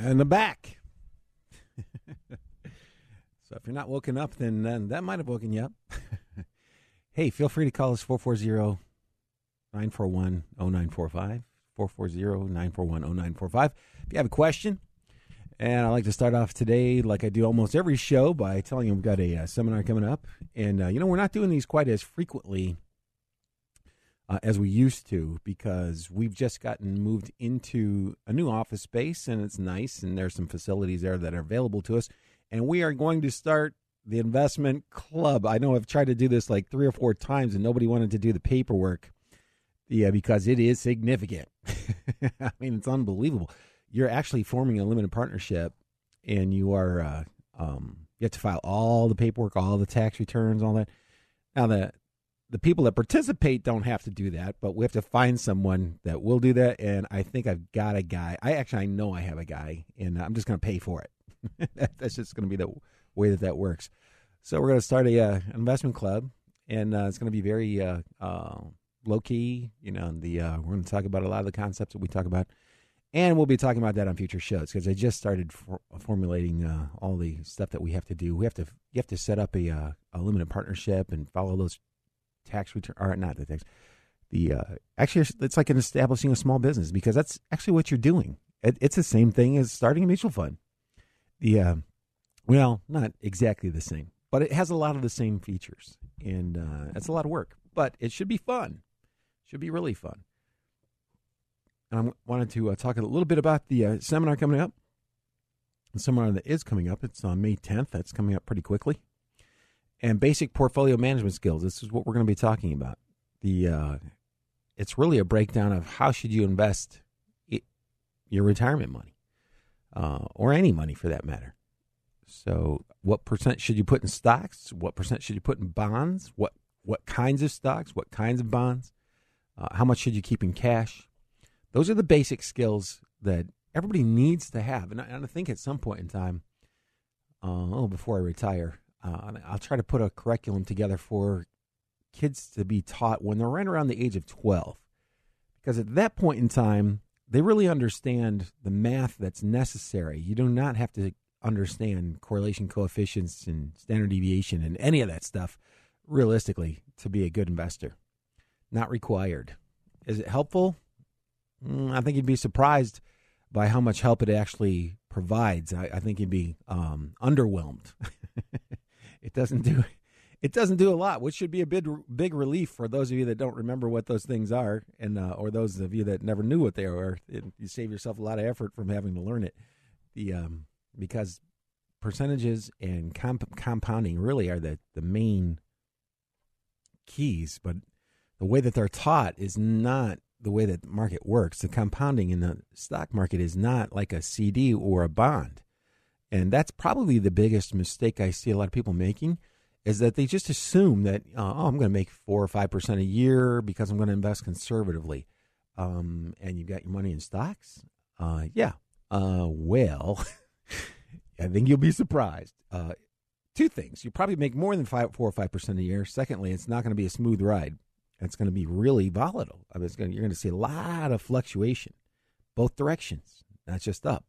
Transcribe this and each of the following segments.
And the back. so if you're not woken up, then, then that might have woken you up. hey, feel free to call us 440 941 0945. 440 941 0945. If you have a question, and I like to start off today, like I do almost every show, by telling you we've got a, uh seminar coming up. And, uh, you know, we're not doing these quite as frequently uh, as we used to because we've just gotten moved into a new office space and it's nice and there's some facilities there that are available to us. And we are going to start the investment club. I know i've tried to do this like three or four times and nobody wanted to do the paperwork. Yeah because it is significant. I mean it's unbelievable. You're actually forming a limited partnership and you are uh, um, you have to file all the paperwork all the tax returns all that. Now the the people that participate don't have to do that, but we have to find someone that will do that. And I think I've got a guy. I actually I know I have a guy, and I'm just going to pay for it. That's just going to be the way that that works. So we're going to start a uh, investment club, and uh, it's going to be very uh, uh, low key. You know, the uh, we're going to talk about a lot of the concepts that we talk about, and we'll be talking about that on future shows because I just started for, formulating uh, all the stuff that we have to do. We have to you have to set up a a limited partnership and follow those tax return or not the tax the uh, actually it's like an establishing a small business because that's actually what you're doing. It, it's the same thing as starting a mutual fund. The uh, well not exactly the same but it has a lot of the same features and uh, it's a lot of work but it should be fun. Should be really fun. And i wanted to uh, talk a little bit about the uh, seminar coming up. The seminar that is coming up it's on may 10th that's coming up pretty quickly and basic portfolio management skills. This is what we're going to be talking about. The uh, it's really a breakdown of how should you invest it, your retirement money, uh, or any money for that matter. So, what percent should you put in stocks? What percent should you put in bonds? What what kinds of stocks? What kinds of bonds? Uh, how much should you keep in cash? Those are the basic skills that everybody needs to have. And I, and I think at some point in time, uh, oh, before I retire, uh, I'll try to put a curriculum together for kids to be taught when they're right around the age of 12. Because at that point in time, they really understand the math that's necessary. You do not have to understand correlation coefficients and standard deviation and any of that stuff realistically to be a good investor. Not required. Is it helpful? Mm, I think you'd be surprised by how much help it actually provides. I, I think you'd be um, underwhelmed. it doesn't do it doesn't do a lot, which should be a big big relief for those of you that don't remember what those things are, and uh, or those of you that never knew what they were. It, you save yourself a lot of effort from having to learn it. The um, because percentages and comp- compounding really are the the main keys, but the way that they're taught is not the way that the market works. The compounding in the stock market is not like a CD or a bond. And that's probably the biggest mistake I see a lot of people making is that they just assume that, uh, oh, I'm going to make four or 5% a year because I'm going to invest conservatively. Um, and you've got your money in stocks? Uh, yeah. Uh, well, I think you'll be surprised. Uh, two things. You probably make more than five, four or 5% a year. Secondly, it's not going to be a smooth ride. It's going to be really volatile. I mean, to, you're going to see a lot of fluctuation, both directions, not just up.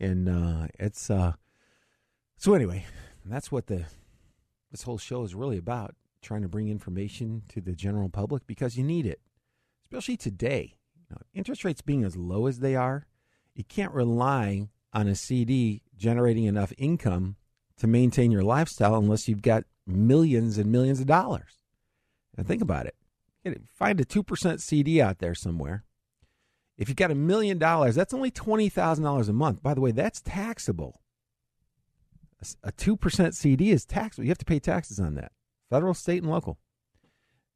And uh, it's uh, so anyway, that's what the this whole show is really about trying to bring information to the general public because you need it, especially today. You know, interest rates being as low as they are, you can't rely on a CD generating enough income to maintain your lifestyle unless you've got millions and millions of dollars. And think about it. Find a 2% CD out there somewhere. If you've got a million dollars, that's only $20,000 a month. By the way, that's taxable. A 2% CD is taxable. You have to pay taxes on that federal, state, and local.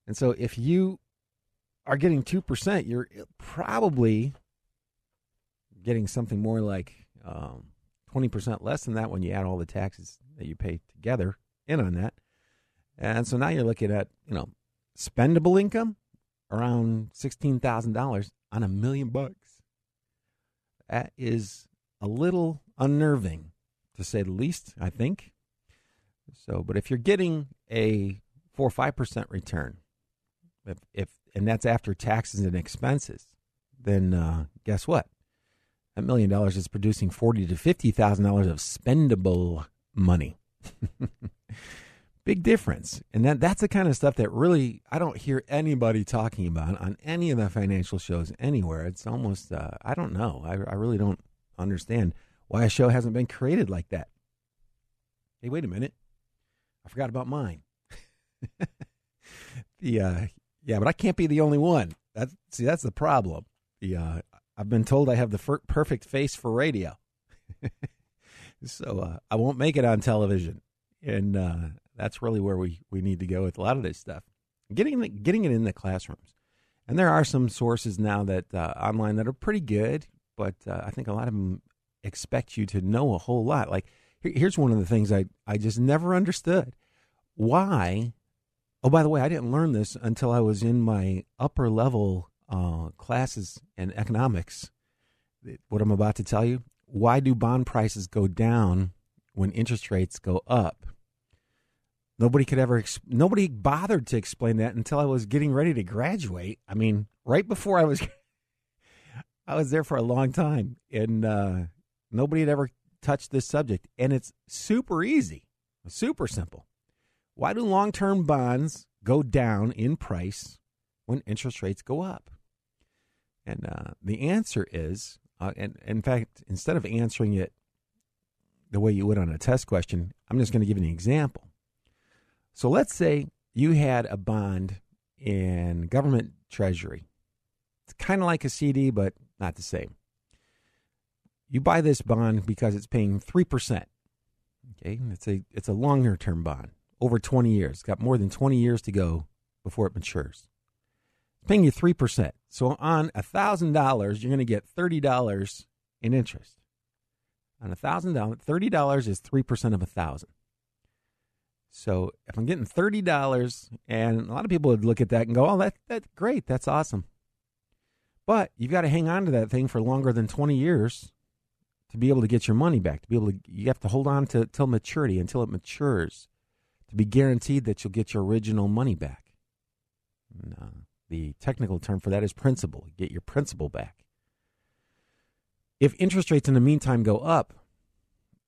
And so if you are getting 2%, you're probably getting something more like um, 20% less than that when you add all the taxes that you pay together in on that. And so now you're looking at, you know, spendable income around $16,000 on a million bucks. That is a little unnerving to say the least, I think. So, but if you're getting a four or five percent return, if, if and that's after taxes and expenses, then uh, guess what? That million dollars is producing forty to fifty thousand dollars of spendable money. Big difference, and that that's the kind of stuff that really I don't hear anybody talking about on any of the financial shows anywhere. It's almost uh, I don't know. I, I really don't understand why a show hasn't been created like that. Hey, wait a minute. I forgot about mine. the uh, yeah, but I can't be the only one. That's see, that's the problem. The uh, I've been told I have the perfect face for radio, so uh, I won't make it on television, and uh, that's really where we we need to go with a lot of this stuff. Getting the, getting it in the classrooms, and there are some sources now that uh, online that are pretty good, but uh, I think a lot of them expect you to know a whole lot. Like here's one of the things I, I just never understood. Why? Oh, by the way, I didn't learn this until I was in my upper level uh, classes in economics. What I'm about to tell you. Why do bond prices go down when interest rates go up? Nobody could ever, nobody bothered to explain that until I was getting ready to graduate. I mean, right before I was, I was there for a long time, and uh, nobody had ever touched this subject, and it's super easy, super simple. Why do long term bonds go down in price when interest rates go up? And uh, the answer is, uh, and, in fact, instead of answering it the way you would on a test question, I'm just going to give an example. So let's say you had a bond in government treasury. It's kind of like a CD, but not the same. You buy this bond because it's paying 3%. Okay? It's a it's a longer term bond, over 20 years. It's got more than 20 years to go before it matures. It's paying you 3%. So on $1,000, you're going to get $30 in interest. On $1,000, $30 is 3% of 1000 So if I'm getting $30, and a lot of people would look at that and go, oh, that, that's great. That's awesome. But you've got to hang on to that thing for longer than 20 years to be able to get your money back, to be able to, you have to hold on to till maturity until it matures to be guaranteed that you'll get your original money back. And, uh, the technical term for that is principal. Get your principal back. If interest rates in the meantime go up,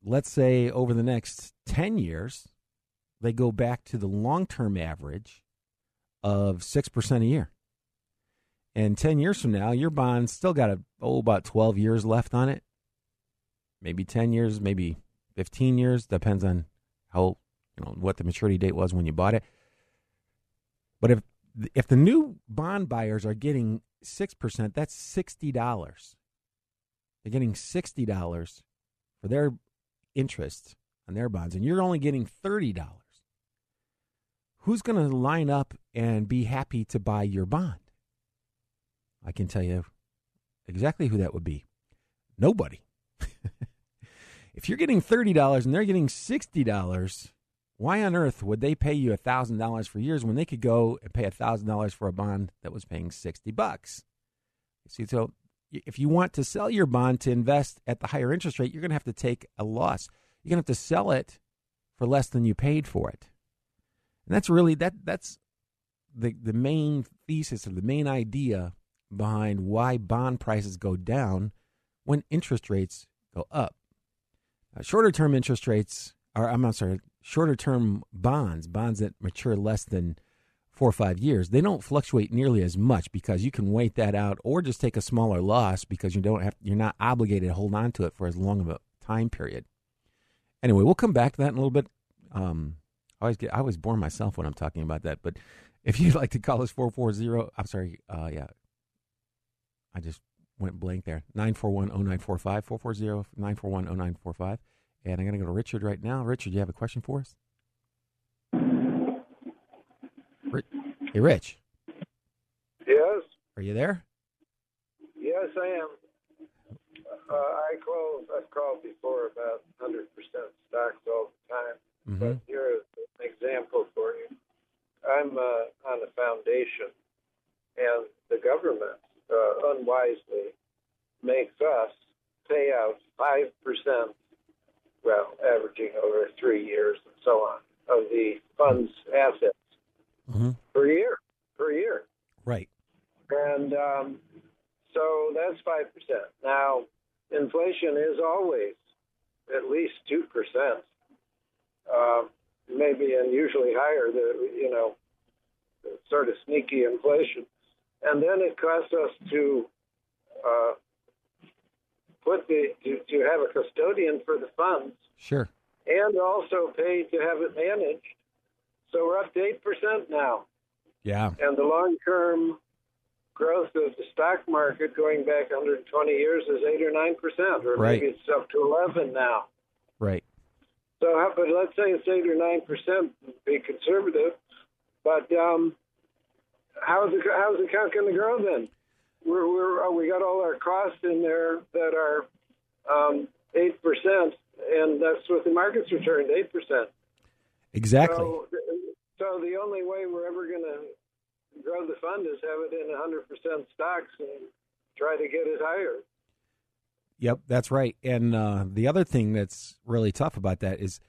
let's say over the next 10 years, they go back to the long term average of 6% a year. And 10 years from now, your bond's still got a, oh, about 12 years left on it maybe 10 years, maybe 15 years, depends on how, you know, what the maturity date was when you bought it. But if if the new bond buyers are getting 6%, that's $60. They're getting $60 for their interest on their bonds and you're only getting $30. Who's going to line up and be happy to buy your bond? I can tell you exactly who that would be. Nobody. If you're getting $30 and they're getting $60, why on earth would they pay you $1,000 for years when they could go and pay $1,000 for a bond that was paying 60 bucks? See, so if you want to sell your bond to invest at the higher interest rate, you're going to have to take a loss. You're going to have to sell it for less than you paid for it. And that's really that that's the the main thesis or the main idea behind why bond prices go down when interest rates go up. Uh, shorter term interest rates are, I'm not sorry, shorter term bonds, bonds that mature less than four or five years, they don't fluctuate nearly as much because you can wait that out or just take a smaller loss because you don't have you're not obligated to hold on to it for as long of a time period. Anyway, we'll come back to that in a little bit. Um, I always get I always bore myself when I'm talking about that, but if you'd like to call us 440, I'm sorry, uh, yeah, I just went blank there. 941-0945, 440-941-0945. And I'm going to go to Richard right now. Richard, you have a question for us? Hey, Rich. Yes. Are you there? Yes, I am. Uh, I call. I've called before about 100% stocks all the time. Mm-hmm. But here's an example for you. I'm uh, on a foundation, and the government uh, unwisely makes us pay out 5%, well, averaging over three years and so on, of the fund's assets Mm-hmm. per year, per year. Right. And um, so that's 5%. Now, inflation is always at least 2%, uh, maybe unusually higher, the, you know, sort of sneaky inflation. And then it costs us to uh, put the to, to have a custodian for the funds Sure. and also pay to have it managed. So we're up to 8% now Yeah. and the long-term growth of the stock market going back 120 years is eight or nine percent, or Right. maybe it's up to 11 now. Right. So, but let's say it's eight or nine percent, be conservative. But um, how's the how's the account going to grow then? We're we're oh, we got all our costs in there that are um, eight percent, and that's what the market's returned eight percent. Exactly. So, so the only way we're ever going to grow the fund is have it in 100% stocks and try to get it higher. Yep, that's right. And uh, the other thing that's really tough about that is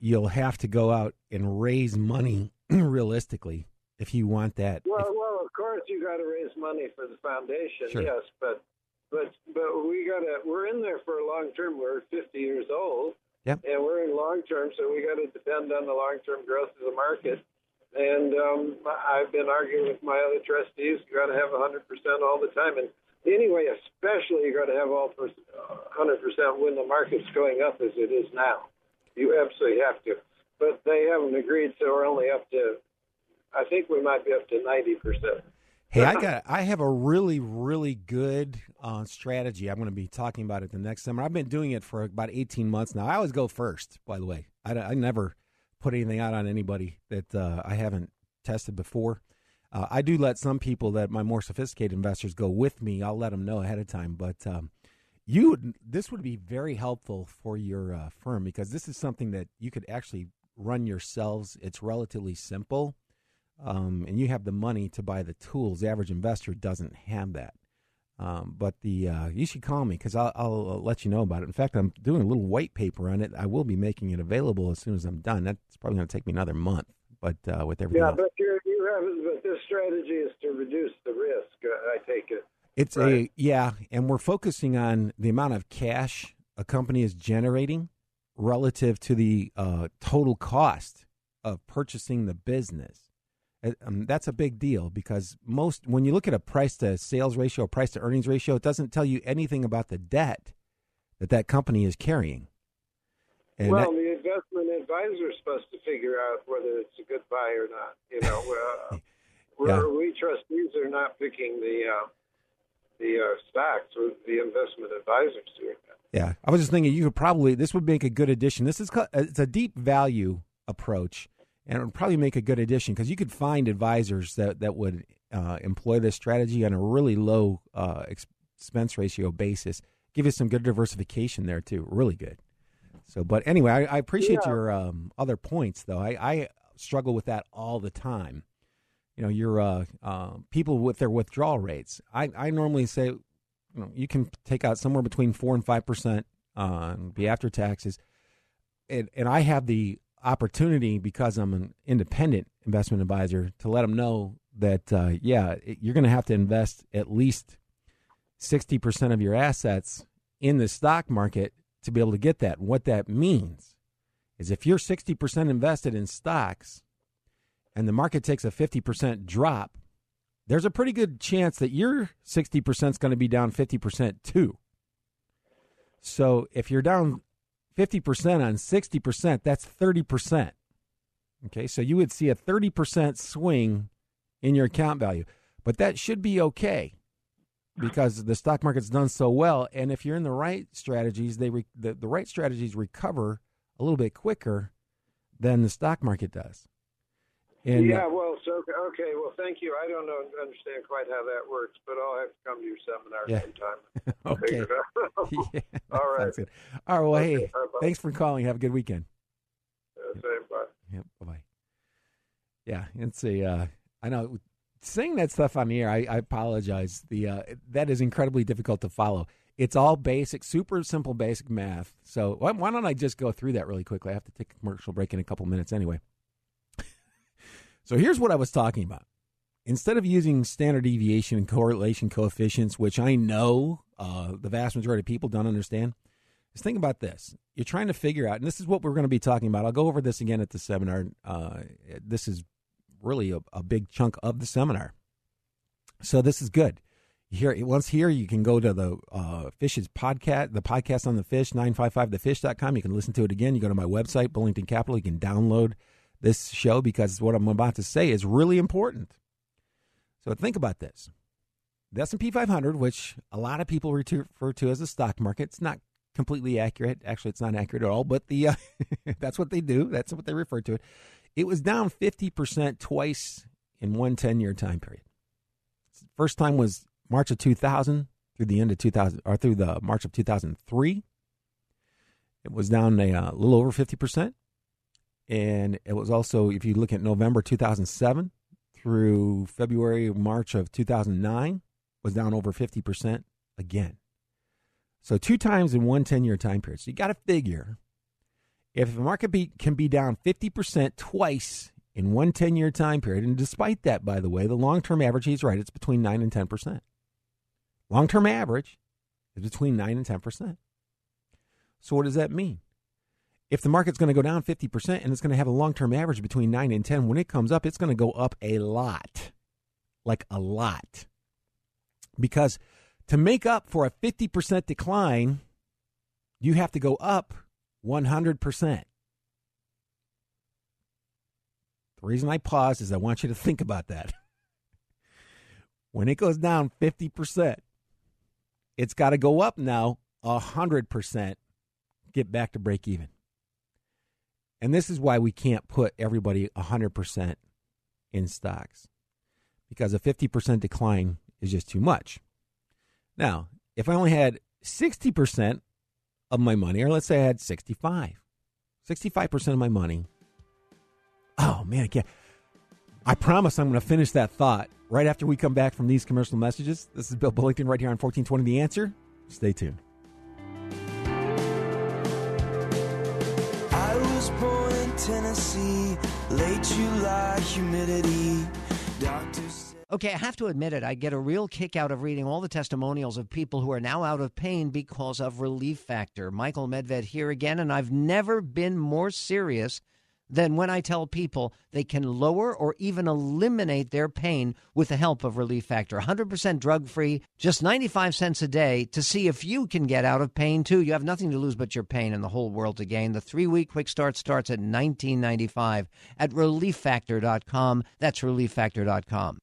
you'll have to go out and raise money realistically if you want that. Well, If- well, of course you got to raise money for the foundation, Sure. yes, but but but we got to we're in there for a long term. We're 50 years old, Yep. and we're in long term, so we got to depend on the long term growth of the market. And um, I've been arguing with my other trustees. You got to have 100% all the time, and anyway, especially you got to have all per- 100% when the market's going up as it is now. You absolutely have to. But they haven't agreed, so we're only up to. I think we might be up to 90%. Hey, I got I have a really really good uh, strategy. I'm going to be talking about it the next summer. I've been doing it for about 18 months now. I always go first, by the way. I, I never put anything out on anybody that uh, I haven't tested before. Uh, I do let some people that my more sophisticated investors go with me. I'll let them know ahead of time, but um, you would this would be very helpful for your uh, firm because this is something that you could actually run yourselves. It's relatively simple um, and you have the money to buy the tools. The average investor doesn't have that. Um, but the uh, you should call me because I'll, I'll let you know about it. In fact, I'm doing a little white paper on it. I will be making it available as soon as I'm done. That's probably going to take me another month. But uh, with everything Yeah, else, but you're, you have, but this strategy is to reduce the risk. Uh, I take it. it's a yeah, and we're focusing on the amount of cash a company is generating relative to the uh, total cost of purchasing the business. Um, that's a big deal because most when you look at a price to sales ratio, price to earnings ratio, it doesn't tell you anything about the debt that that company is carrying. And well, that- investment advisor is supposed to figure out whether it's a good buy or not. You know, uh, Yeah. we trustees are not picking the uh, the uh, stocks. The investment advisors doing that. Yeah, I was just thinking you could probably this would make a good addition. This is it's a deep value approach, and it would probably make a good addition because you could find advisors that that would uh, employ this strategy on a really low uh, ex- expense ratio basis. Give you some good diversification there too. Really good. So, but anyway, I, I appreciate Yeah. your um, other points though. I, I struggle with that all the time. You know, your uh, uh, people with their withdrawal rates. I, I normally say you know, you can take out somewhere between four and five percent uh, be after taxes, and and I have the opportunity because I'm an independent investment advisor to let them know that uh, yeah, it- you're going to have to invest at least sixty percent of your assets in the stock market to be able to get that. What that means is if you're 60% invested in stocks and the market takes a 50% drop, there's a pretty good chance that your 60% is going to be down 50% too. So if you're down 50% on 60%, that's 30%. Okay, so you would see a 30% swing in your account value. But that should be okay because the stock market's done so well. And if you're in the right strategies, they re- the, the right strategies recover a little bit quicker than the stock market does. And, yeah, uh, well, so okay, well, thank you. I don't know, understand quite how that works, but I'll have to come to your seminar yeah. sometime. okay. yeah, All right. All right. Well, okay. hey, right, thanks for calling. Have a good weekend. Uh, same. Bye. Yep. Bye. Bye. Yeah, it's a. Uh, I know saying that stuff on the air. I, I apologize. The uh, that is incredibly difficult to follow. It's all basic, super simple, basic math. So why, why don't I just go through that really quickly? I have to take a commercial break in a couple minutes anyway. So here's what I was talking about. Instead of using standard deviation and correlation coefficients, which I know uh, the vast majority of people don't understand, just think about this. You're trying to figure out, and this is what we're going to be talking about. I'll go over this again at the seminar. Uh, this is really a, a, big chunk of the seminar. So this is good. Here, once here, you can go to the uh, Fish's podcast, the podcast on the fish, 955thefish.com. You can listen to it again. You go to my website, Bullington Capital. You can download this show because what I'm about to say is really important. So think about this. The S&P 500, which a lot of people refer to as the stock market, it's not completely accurate. Actually, it's not accurate at all, but the uh, that's what they do. That's what they refer to it. It was down 50% twice in one 10-year time period. First time was March of 2000 through the end of 2000 or through the March of 2003. It was down a uh, little over 50% and it was also if you look at November 2007 through February March of 2009 was down over 50% again. So two times in one 10-year time period. So you got to figure if the market be, can be down 50% twice in one 10-year time period and despite that by the way, the long-term average he's right, it's between 9 and 10%. Long-term average is between 9 and 10%. So what does that mean? if the market's going to go down 50% and it's going to have a long term average between 9 and 10, when it comes up, it's going to go up a lot. Like a lot. Because to make up for a 50% decline, you have to go up 100%. The reason I pause is I want you to think about that. when it goes down 50%, it's got to go up now 100%, get back to break even. And this is why we can't put everybody 100% in stocks because a 50% decline is just too much. Now, if I only had 60% of my money, or let's say I had 65, 65% of my money, oh man, I can't. I promise I'm going to finish that thought right after we come back from these commercial messages. This is Bill Bullington right here on 1420 The Answer. Stay tuned. Tennessee, late July humidity. Doctors. Okay, I have to admit it. I get a real kick out of reading all the testimonials of people who are now out of pain because of Relief Factor. Michael Medved here again, and I've never been more serious than when I tell people they can lower or even eliminate their pain with the help of Relief Factor. 100% drug free, just 95 cents a day to see if you can get out of pain too. You have nothing to lose but your pain and the whole world to gain. The three week quick start starts at 19.95 at relieffactor.com. That's relieffactor.com.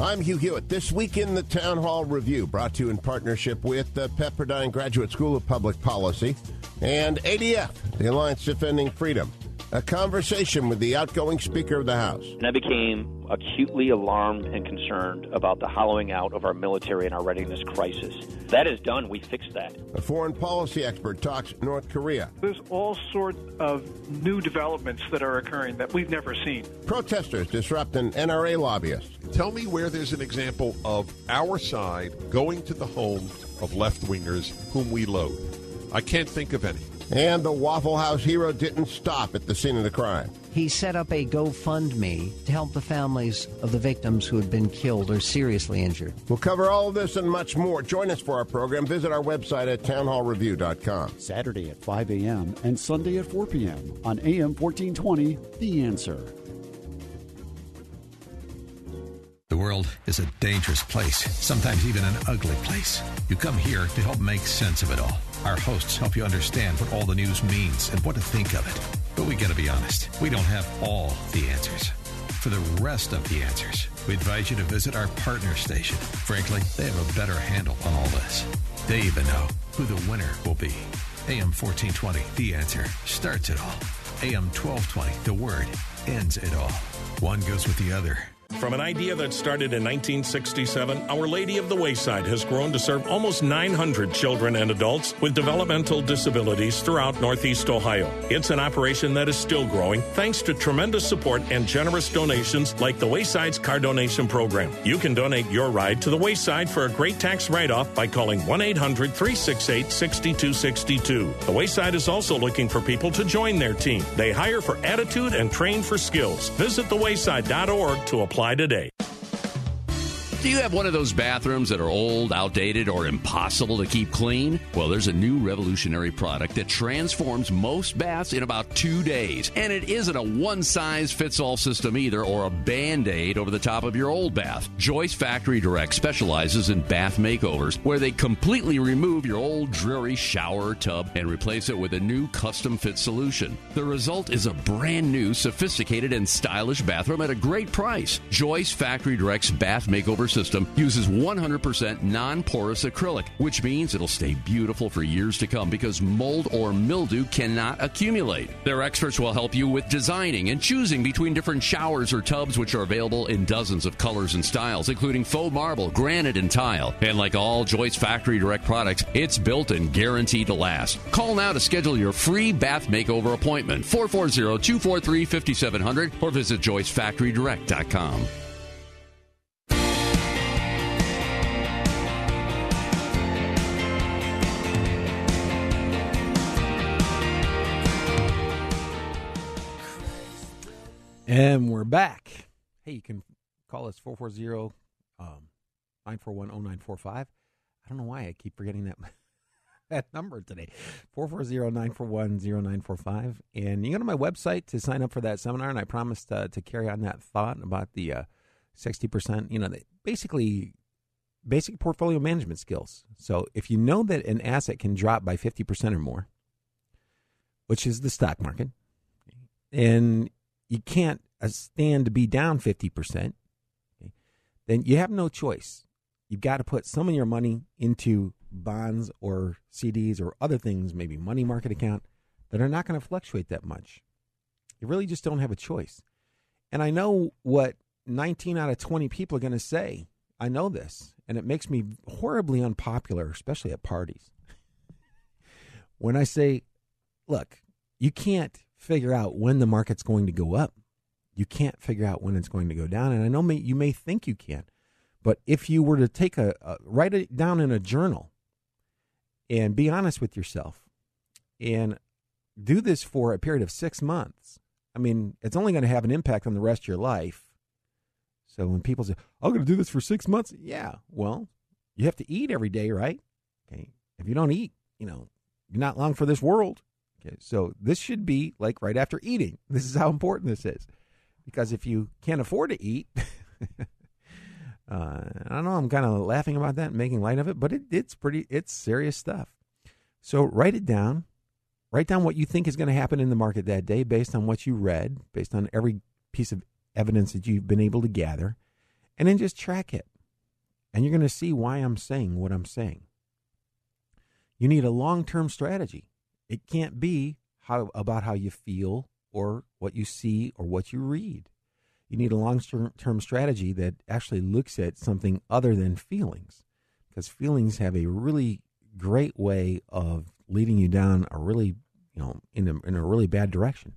I'm Hugh Hewitt. This week in the Town Hall Review, brought to you in partnership with the Pepperdine Graduate School of Public Policy and ADF, the Alliance Defending Freedom a conversation with the outgoing Speaker of the House. And I became acutely alarmed and concerned about the hollowing out of our military and our readiness crisis. That is done. We fixed that. A foreign policy expert talks North Korea. There's all sorts of new developments that are occurring that we've never seen. Protesters disrupt an NRA lobbyist. Tell me where there's an example of our side going to the home of left wingers whom we loathe. I can't think of any. And the Waffle House hero didn't stop at the scene of the crime. he set up a GoFundMe to help the families of the victims who had been killed or seriously injured. We'll cover all of this and much more. Join us for our program. Visit our website at townhallreview.com. Saturday at 5 a.m. and Sunday at 4 p.m. on AM 1420, The Answer. The world is a dangerous place, sometimes even an ugly place. You come here to help make sense of it all. Our hosts help you understand what all the news means and what to think of it. But we gotta be honest, we don't have all the answers. For the rest of the answers, we advise you to visit our partner station. Frankly, they have a better handle on all this. They even know who the winner will be. AM 1420, The Answer, starts it all. AM 1220, The Word, ends it all. One goes with the other. From an idea that started in 1967, Our Lady of the Wayside has grown to serve almost 900 children and adults with developmental disabilities throughout Northeast Ohio. It's an operation that is still growing thanks to tremendous support and generous donations like the Wayside's car donation program. You can donate your ride to the Wayside for a great tax write off by calling 1 800 368 6262. The Wayside is also looking for people to join their team. They hire for attitude and train for skills. Visit thewayside.org to apply today. Do you have one of those bathrooms that are old, outdated, or impossible to keep clean? Well, there's a new revolutionary product that transforms most baths in about two days. And it isn't a one size fits all system either or a band aid over the top of your old bath. Joyce Factory Direct specializes in bath makeovers where they completely remove your old dreary shower tub and replace it with a new custom fit solution. The result is a brand new, sophisticated, and stylish bathroom at a great price. Joyce Factory Direct's bath makeover system uses 100% non porous acrylic, which means it'll stay beautiful for years to come because mold or mildew cannot accumulate. Their experts will help you with designing and choosing between different showers or tubs, which are available in dozens of colors and styles, including faux marble, granite, and tile. And like all Joyce Factory Direct products, it's built and guaranteed to last. Call now to schedule your free bath makeover appointment 440 243 5700 or visit joycefactorydirect.com. And we're back. Hey, you can call us 440 um, 941 0945. I don't know why I keep forgetting that that number today 440 941 0945. And you go to my website to sign up for that seminar. And I promised uh, to carry on that thought about the uh, 60%, you know, basically basic portfolio management skills. So if you know that an asset can drop by 50% or more, which is the stock market, and you can't uh, stand to be down 50%, okay, then you have no choice. You've got to put some of your money into bonds or CDs or other things, maybe money market account, that are not going to fluctuate that much. You really just don't have a choice. And I know what 19 out of 20 people are going to say. I know this, and it makes me horribly unpopular, especially at parties. when I say, look, you can't figure out when the market's going to go up. You can't figure out when it's going to go down. And I know may, you may think you can, but if you were to take a, a write it down in a journal and be honest with yourself and do this for a period of six months, I mean, it's only going to have an impact on the rest of your life. So when people say, I'm going to do this for six months, yeah, well, you have to eat every day, right? Okay. If you don't eat, you know, you're not long for this world. Okay. So this should be like right after eating. This is how important this is. Because if you can't afford to eat, uh, I don't know, I'm kind of laughing about that and making light of it, but it, it's pretty, it's serious stuff. So write it down. Write down what you think is going to happen in the market that day based on what you read, based on every piece of evidence that you've been able to gather, and then just track it. And you're going to see why I'm saying what I'm saying. You need a long term strategy. It can't be how, about how you feel or what you see or what you read. You need a long term strategy that actually looks at something other than feelings, because feelings have a really great way of leading you down a really, you know, in a, in a really bad direction.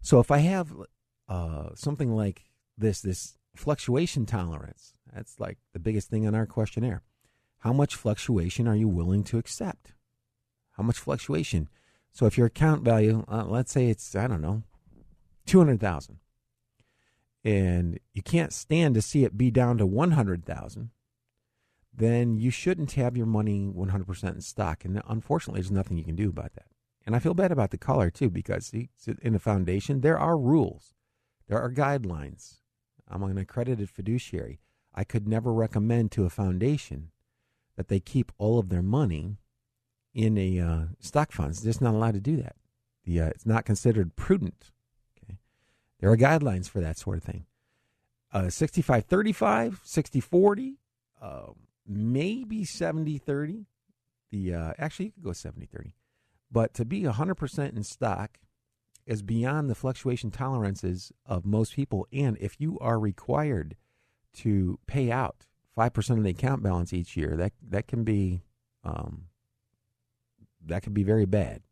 So if I have uh, something like this, this fluctuation tolerance, that's like the biggest thing on our questionnaire. How much fluctuation are you willing to accept? How much fluctuation? So if your account value, uh, let's say it's, I don't know, 200,000 and you can't stand to see it be down to 100,000, then you shouldn't have your money 100% in stock. And unfortunately, there's nothing you can do about that. And I feel bad about the caller too, because in the foundation, there are rules, there are guidelines. I'm an accredited fiduciary. I could never recommend to a foundation that they keep all of their money in a uh, stock fund. It's just not allowed to do that. The, uh, it's not considered prudent. Okay, there are guidelines for that sort of thing. Uh, 65 35, 60 40, uh, maybe 70 30. The uh, actually you could go 70 30, but to be 100 percent in stock is beyond the fluctuation tolerances of most people. And if you are required to pay out five percent of the account balance each year, that that can be um, that could be very bad.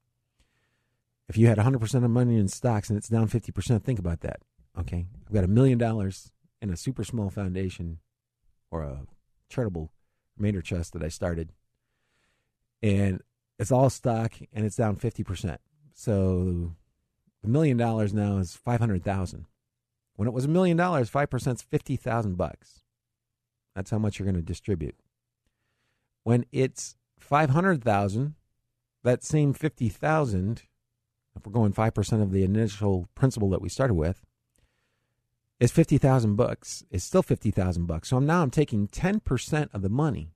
If you had 100% of money in stocks and it's down 50%, think about that. Okay. I've got a million dollars in a super small foundation or a charitable remainder trust that I started. And it's all stock and it's down 50%. So the million dollars now is 500,000. When it was a million dollars, 5% is 50,000 bucks. That's how much you're going to distribute. When it's 500,000, that same 50,000 if we're going 5% of the initial principal that we started with, is 50,000 bucks. It's still 50,000 bucks. So now I'm taking 10% of the money.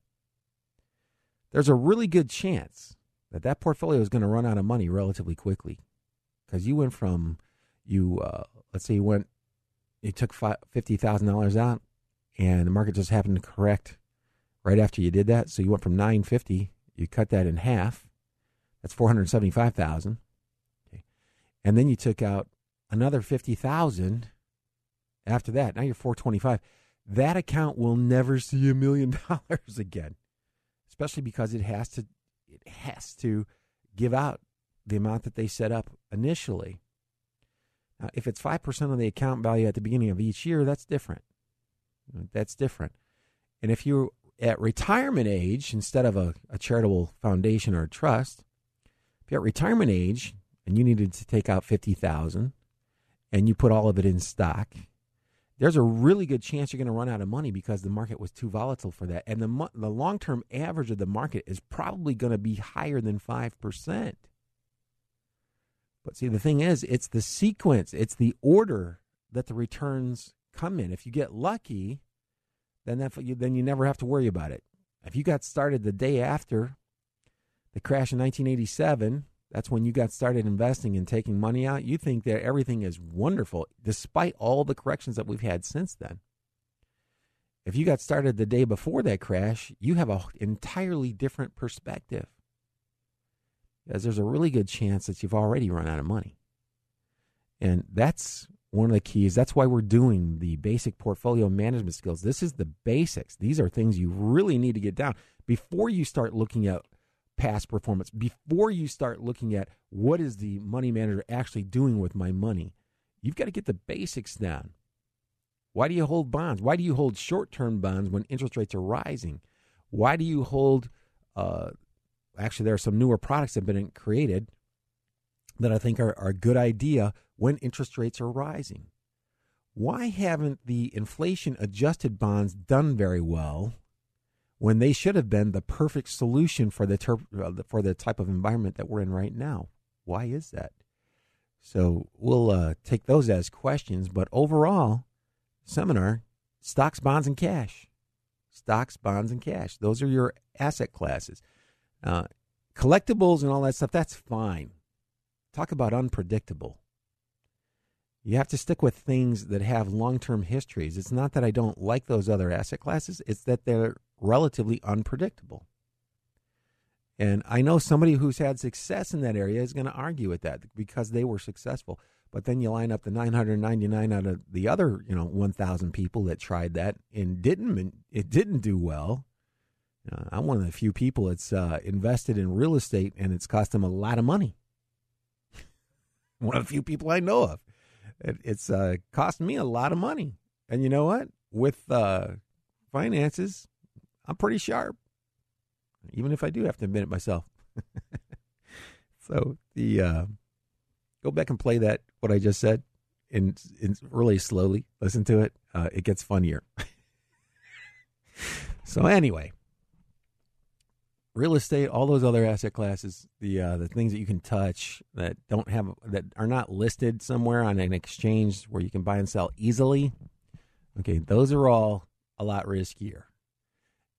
There's a really good chance that that portfolio is going to run out of money relatively quickly because you went from you uh, let's say you went you took $50,000 out and the market just happened to correct right after you did that. So you went from 950, you cut that in half. That's 475,000 and then you took out another 50,000 after that. Now you're 425. That account will never see a million dollars again. Especially because it has to it has to give out the amount that they set up initially. Now, if it's 5% of the account value at the beginning of each year, that's different. That's different. And if you're at retirement age instead of a, a charitable foundation or a trust, you're at retirement age and you needed to take out 50,000 and you put all of it in stock, there's a really good chance you're going to run out of money because the market was too volatile for that. And the the long-term average of the market is probably going to be higher than 5%. But see the thing is, it's the sequence, it's the order that the returns come in. If you get lucky, then that then you never have to worry about it. If you got started the day after the crash in 1987, that's when you got started investing and taking money out. You think that everything is wonderful, despite all the corrections that we've had since then. If you got started the day before that crash, you have an entirely different perspective. Because there's a really good chance that you've already run out of money. And that's one of the keys. That's why we're doing the basic portfolio management skills. This is the basics. These are things you really need to get down before you start looking at past performance before you start looking at what is the money manager actually doing with my money. You've got to get the basics down. Why do you hold bonds? Why do you hold short term bonds when interest rates are rising? Why do you hold, uh, actually, there are some newer products that have been created that I think are, are a good idea when interest rates are rising. Why haven't the inflation adjusted bonds done very well when they should have been the perfect solution for the ter- uh, for the type of environment that we're in right now. Why is that? So we'll uh, take those as questions. But overall, seminar: stocks, bonds, and cash. Stocks, bonds, and cash. Those are your asset classes. Uh, collectibles and all that stuff. That's fine. Talk about unpredictable. You have to stick with things that have long term histories. It's not that I don't like those other asset classes, it's that they're relatively unpredictable. And I know somebody who's had success in that area is going to argue with that because they were successful. But then you line up the 999 out of the other, you know, 1,000 people that tried that and didn't it didn't do well. Uh, I'm one of the few people that's uh, invested in real estate and it's cost them a lot of money. one of the few people I know of. It, it's uh, cost me a lot of money. And you know what? With uh, finances, I'm pretty sharp, even if I do have to admit it myself. so the uh, go back and play that what I just said and, really slowly listen to it, uh, it gets funnier. so anyway, real estate, all those other asset classes, the uh, the things that you can touch that don't have that are not listed somewhere on an exchange where you can buy and sell easily. Okay, those are all a lot riskier.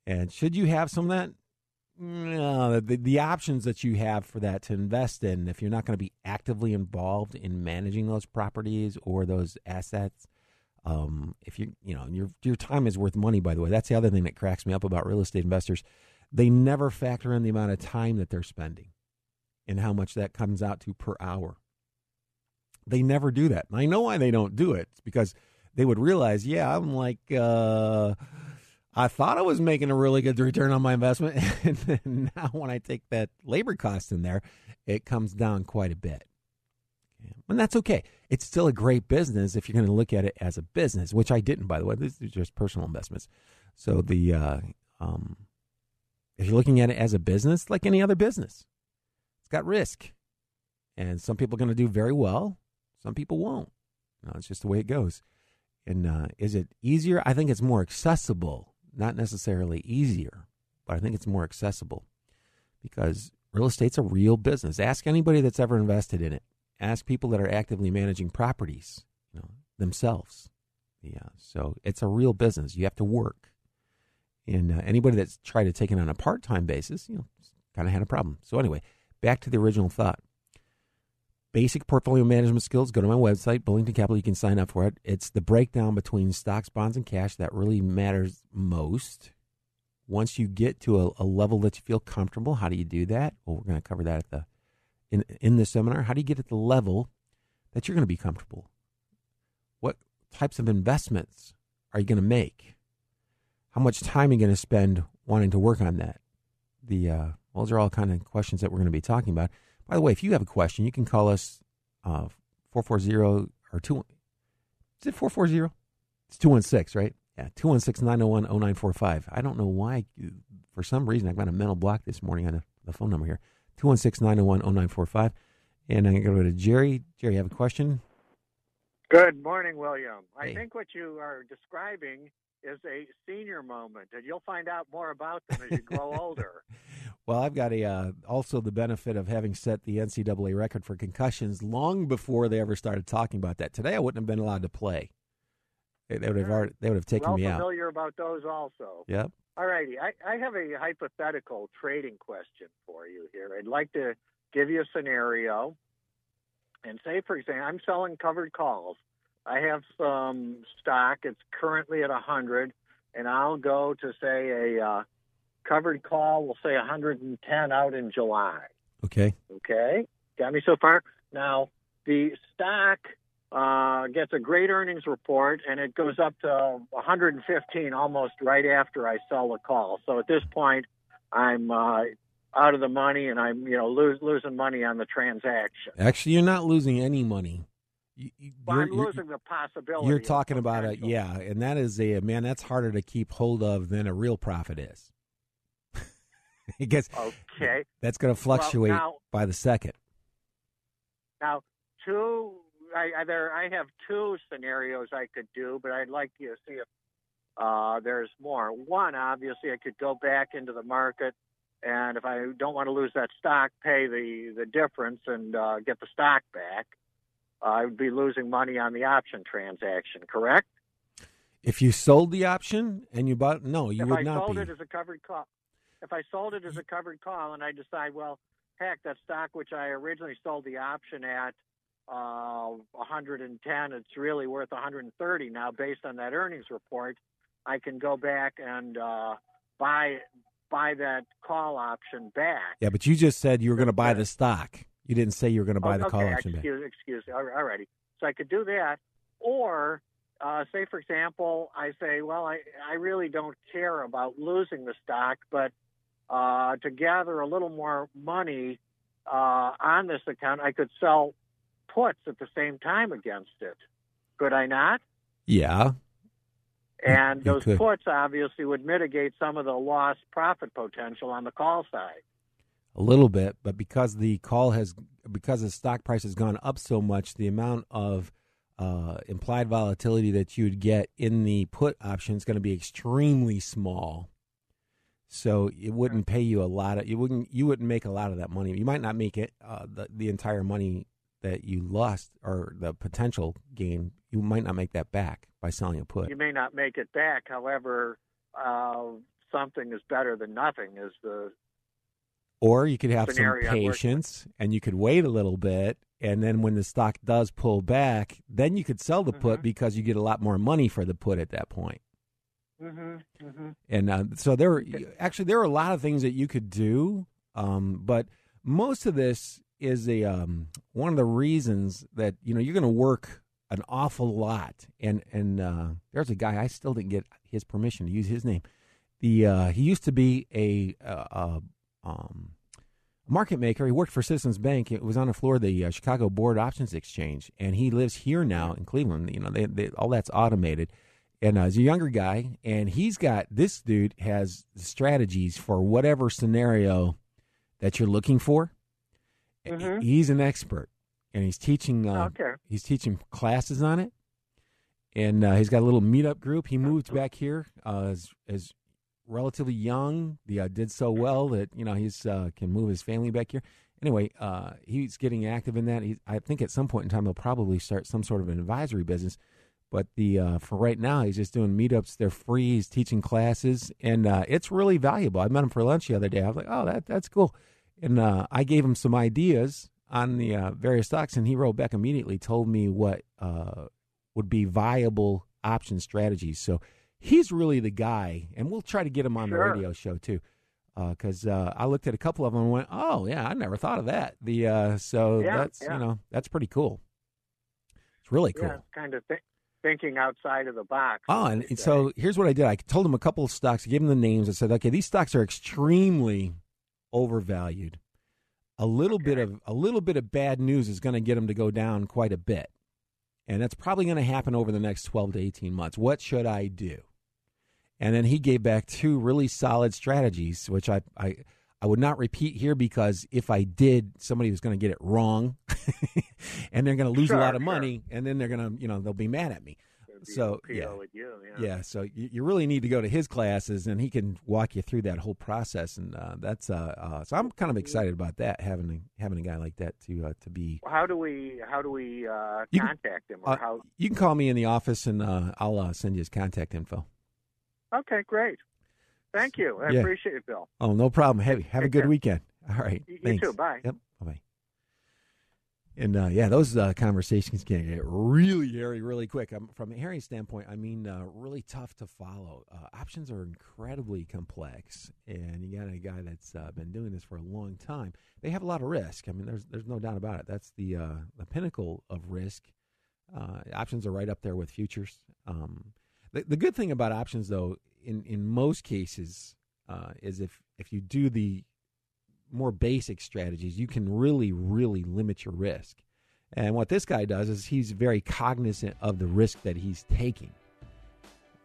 And should you have some of that? No, the, the options that you have for that to invest in, if you're not going to be actively involved in managing those properties or those assets, um, if you you know your your time is worth money. By the way, that's the other thing that cracks me up about real estate investors. They never factor in the amount of time that they're spending and how much that comes out to per hour. They never do that. And I know why they don't do it. It's because they would realize, yeah, I'm like. Uh, I thought I was making a really good return on my investment. and now when I take that labor cost in there, it comes down quite a bit. And that's okay. It's still a great business if you're going to look at it as a business, which I didn't, by the way. This is just personal investments. So the uh, um, if you're looking at it as a business, like any other business, it's got risk, and some people are going to do very well. Some people won't. Know, it's just the way it goes. And uh, is it easier? I think it's more accessible not necessarily easier, but I think it's more accessible because real estate's a real business. Ask anybody that's ever invested in it. Ask people that are actively managing properties, you know, themselves. Yeah, so it's a real business. You have to work. And uh, anybody that's tried to take it on a part-time basis, you know, kind of had a problem. So anyway, back to the original thought basic portfolio management skills, go to my website, Bullington Capital. You can sign up for it. It's the breakdown between stocks, bonds, and cash that really matters most. Once you get to a, a level that you feel comfortable, how do you do that? Well, we're going to cover that at the in in the seminar. How do you get at the level that you're going to be comfortable? What types of investments are you going to make? How much time are you going to spend wanting to work on that? The uh, those are all kind of questions that we're going to be talking about. By the way, if you have a question, you can call us uh, 440 or 2. Is it 440? It's 216, right? Yeah, 216 901 0945. I don't know why, for some reason, I've got a mental block this morning on the, the phone number here 216 901 0945. And I'm going to go to Jerry. Jerry, you have a question? Good morning, William. Hey. I think what you are describing is a senior moment, and you'll find out more about them as you grow older. Well, I've got a uh, also the benefit of having set the NCAA record for concussions long before they ever started talking about that. Today, I wouldn't have been allowed to play. They, they would have already, they would have taken well me out. familiar about those also. Yep. All righty. I, I have a hypothetical trading question for you here. I'd like to give you a scenario and say, for example, I'm selling covered calls. I have some stock. It's currently at 100, and I'll go to, say, a uh, covered call, we'll say 110 out in July. Okay. Okay, got me so far. Now the stock uh, gets a great earnings report, and it goes up to 115 almost right after I sell the call. So at this point, I'm uh, out of the money, and I'm you know lose, losing money on the transaction. Actually, you're not losing any money. You, you- Well, I'm you're- losing the possibility. You're talking about it, yeah, and that is a man. That's harder to keep hold of than a real profit is. it gets Okay. that's going to fluctuate now- by the second. Now, two, I, I, there, I have two scenarios I could do, but I'd like you to see if uh, there's more. One, obviously, I could go back into the market, and if I don't want to lose that stock, pay the, the difference and uh, get the stock back. I would be losing money on the option transaction, correct? If you sold the option and you bought, no, you if would I not sold be. it as a covered call, if I sold it as a covered call, and I decide, well, heck, that stock which I originally sold the option at uh, 110, it's really worth 130 now, based on that earnings report. I can go back and uh, buy buy that call option back. yeah, but you just said you were going to buy the stock. You didn't say you were going to buy the Oh, call okay, option back. excuse, excuse me. All righty. So I could do that, or uh, say, for example, I say, well, I I really don't care about losing the stock, but uh, to gather a little more money uh, on this account, I could sell puts at the same time against it. Could I not? Yeah, And You those could. puts obviously would mitigate some of the lost profit potential on the call side. a little bit, but because the call has because the stock price has gone up so much, the amount of uh, implied volatility that you would get in the put option is going to be extremely small. So it wouldn't pay you a lot of you wouldn't you wouldn't make a lot of that money. You might not make it uh, the the entire money that you lost or the potential gain. You might not make that back by selling a put. You may not make it back. However, uh, something is better than nothing. Is the Or you could have some scenario I'm working patience and you could wait a little bit. And then when the stock does pull back, then you could sell the Mm-hmm. put because you get a lot more money for the put at that point. Hmm hmm And uh, so there, were, actually, there are a lot of things that you could do, um, but most of this is a um, one of the reasons that you know you're going to work an awful lot. And and uh, there's a guy I still didn't get his permission to use his name. The uh, he used to be a, uh uh um, market maker. He worked for Citizens Bank. It was on the floor of the uh, Chicago Board Options Exchange, and he lives here now in Cleveland. You know, they, they, all that's automated. And uh, he's a younger guy, and he's got this dude has strategies for whatever scenario that you're looking for. Mhm. He's an expert, and he's teaching. Uh, Okay. He's teaching classes on it, and uh, he's got a little meetup group. He moved back here uh, as, as relatively young. The uh, did so well that you know he's uh, can move his family back here. Anyway, uh, he's getting active in that. He, I think at some point in time he'll probably start some sort of an advisory business. But the uh, for right now, he's just doing meetups. They're free. He's teaching classes, and uh, it's really valuable. I met him for lunch the other day. I was like, "Oh, that that's cool," and uh, I gave him some ideas on the uh, various stocks, and he wrote back immediately, told me what uh, would be viable option strategies. So he's really the guy, and we'll try to get him on Sure. the radio show too. Because uh, I looked at a couple of them and went, "Oh yeah, I never thought of that." The uh, so Yeah, that's yeah. you know that's pretty cool. It's really cool. Yeah, kind of th- thinking outside of the box. Oh, and so here's what I did. I told him a couple of stocks. I gave him the names. I said, okay, these stocks are extremely overvalued. A little bit of a little bit of bad news is going to get them to go down quite a bit, and that's probably going to happen over the next 12 to 18 months. What should I do? And then he gave back two really solid strategies, which I I, I would not repeat here because if I did, somebody was going to get it wrong, and they're going to lose Sure, a lot of sure. money, and then they're going to you know they'll be mad at me. So yeah, with you, yeah. yeah. So you, you really need to go to his classes, and he can walk you through that whole process. And uh, that's uh, uh, so I'm kind of excited about that having a, having a guy like that to uh, to be. How do we how do we uh, You can- contact him? Or Uh, how? you can call me in the office, and uh, I'll uh, send you his contact info. Okay, great. Thank you. I Yeah. appreciate it, Bill. Oh, no problem. Have have a good care. weekend. All right. You- you too. Bye. Yep. Bye. bye. And uh, yeah, those uh, conversations can get really hairy really quick. Um, from a Harry standpoint, I mean, uh, really tough to follow. Uh, options are incredibly complex, and you got a guy that's uh, been doing this for a long time. They have a lot of risk. I mean, there's there's no doubt about it. That's the uh, the pinnacle of risk. Uh, options are right up there with futures. Um, the, the good thing about options, though, in in most cases, uh, is if if you do the more basic strategies, you can really, really limit your risk. And what this guy does is he's very cognizant of the risk that he's taking.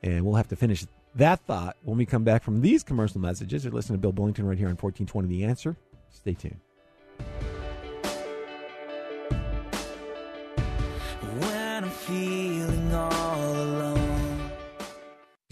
And we'll have to finish that thought when we come back from these commercial messages. You're listening to Bill Bullington right here on 1420 The Answer. Stay tuned.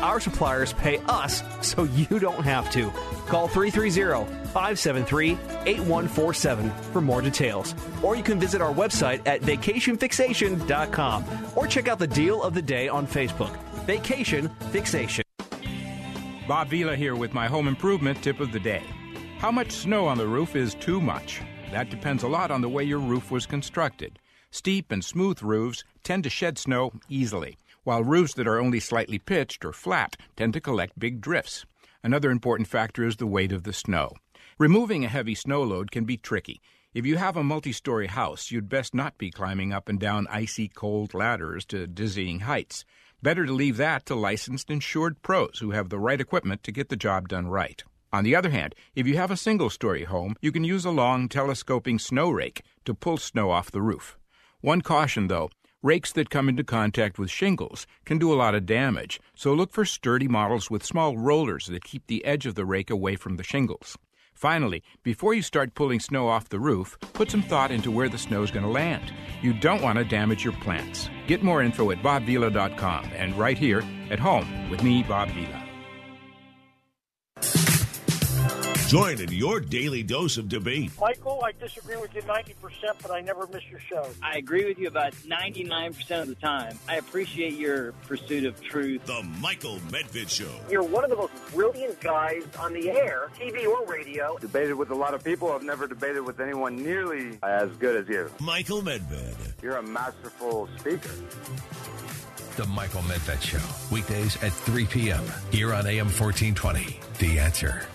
Our suppliers pay us so you don't have to. Call 330 573 8147 for more details. Or you can visit our website at vacationfixation.com or check out the deal of the day on Facebook. Vacation Fixation. Bob Vila here with my home improvement tip of the day. How much snow on the roof is too much? That depends a lot on the way your roof was constructed. Steep and smooth roofs tend to shed snow easily, while roofs that are only slightly pitched or flat tend to collect big drifts. Another important factor is the weight of the snow. Removing a heavy snow load can be tricky. If you have a multi story house, you'd best not be climbing up and down icy cold ladders to dizzying heights. Better to leave that to licensed insured pros who have the right equipment to get the job done right. On the other hand, if you have a single story home, you can use a long telescoping snow rake to pull snow off the roof. One caution though rakes that come into contact with shingles can do a lot of damage, so look for sturdy models with small rollers that keep the edge of the rake away from the shingles. Finally, before you start pulling snow off the roof, put some thought into where the snow is going to land. You don't want to damage your plants. Get more info at bobvila.com and right here at home with me, Bob Vila. Join in your daily dose of debate. Michael, I disagree with you 90%, but I never miss your show. I agree with you about 99% of the time. I appreciate your pursuit of truth. The Michael Medved Show. You're one of the most brilliant guys on the air, TV or radio. Debated with a lot of people. I've never debated with anyone nearly as good as you. Michael Medved. You're a masterful speaker. The Michael Medved Show, weekdays at 3 p.m. here on AM 1420. The answer.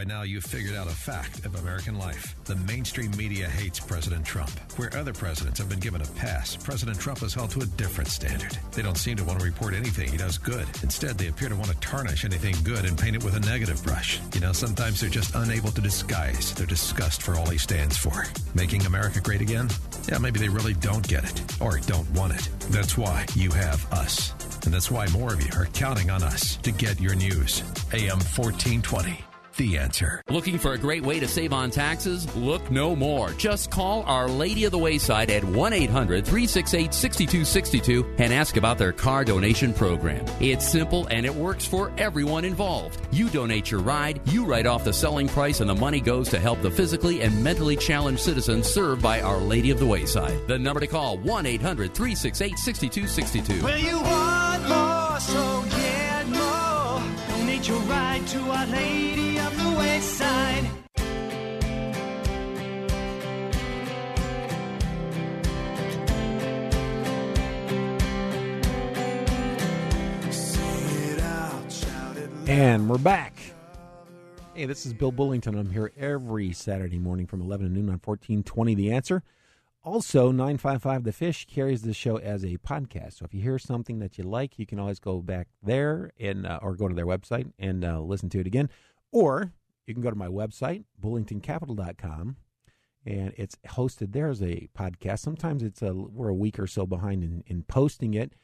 By now, you've figured out a fact of American life. The mainstream media hates President Trump. Where other presidents have been given a pass, President Trump is held to a different standard. They don't seem to want to report anything he does good. Instead, they appear to want to tarnish anything good and paint it with a negative brush. You know, sometimes they're just unable to disguise their disgust for all he stands for. Making America great again? Yeah, maybe they really don't get it or don't want it. That's why you have us. And that's why more of you are counting on us to get your news. AM 1420 the answer. Looking for a great way to save on taxes? Look no more. Just call Our Lady of the Wayside at 1 800 368 6262 and ask about their car donation program. It's simple and it works for everyone involved. You donate your ride, you write off the selling price, and the money goes to help the physically and mentally challenged citizens served by Our Lady of the Wayside. The number to call 1 800 368 6262. Well, you want more, so get more. Donate your ride to Our Lady of the Wayside. And we're back. Hey, this is Bill Bullington. I'm here every Saturday morning from 11 to noon on 1420 The Answer. Also, 955 The Fish carries the show as a podcast. So if you hear something that you like, you can always go back there and uh, or go to their website and uh, listen to it again. Or you can go to my website, bullingtoncapital.com, and it's hosted there as a podcast. Sometimes it's a we're a week or so behind in, in posting it.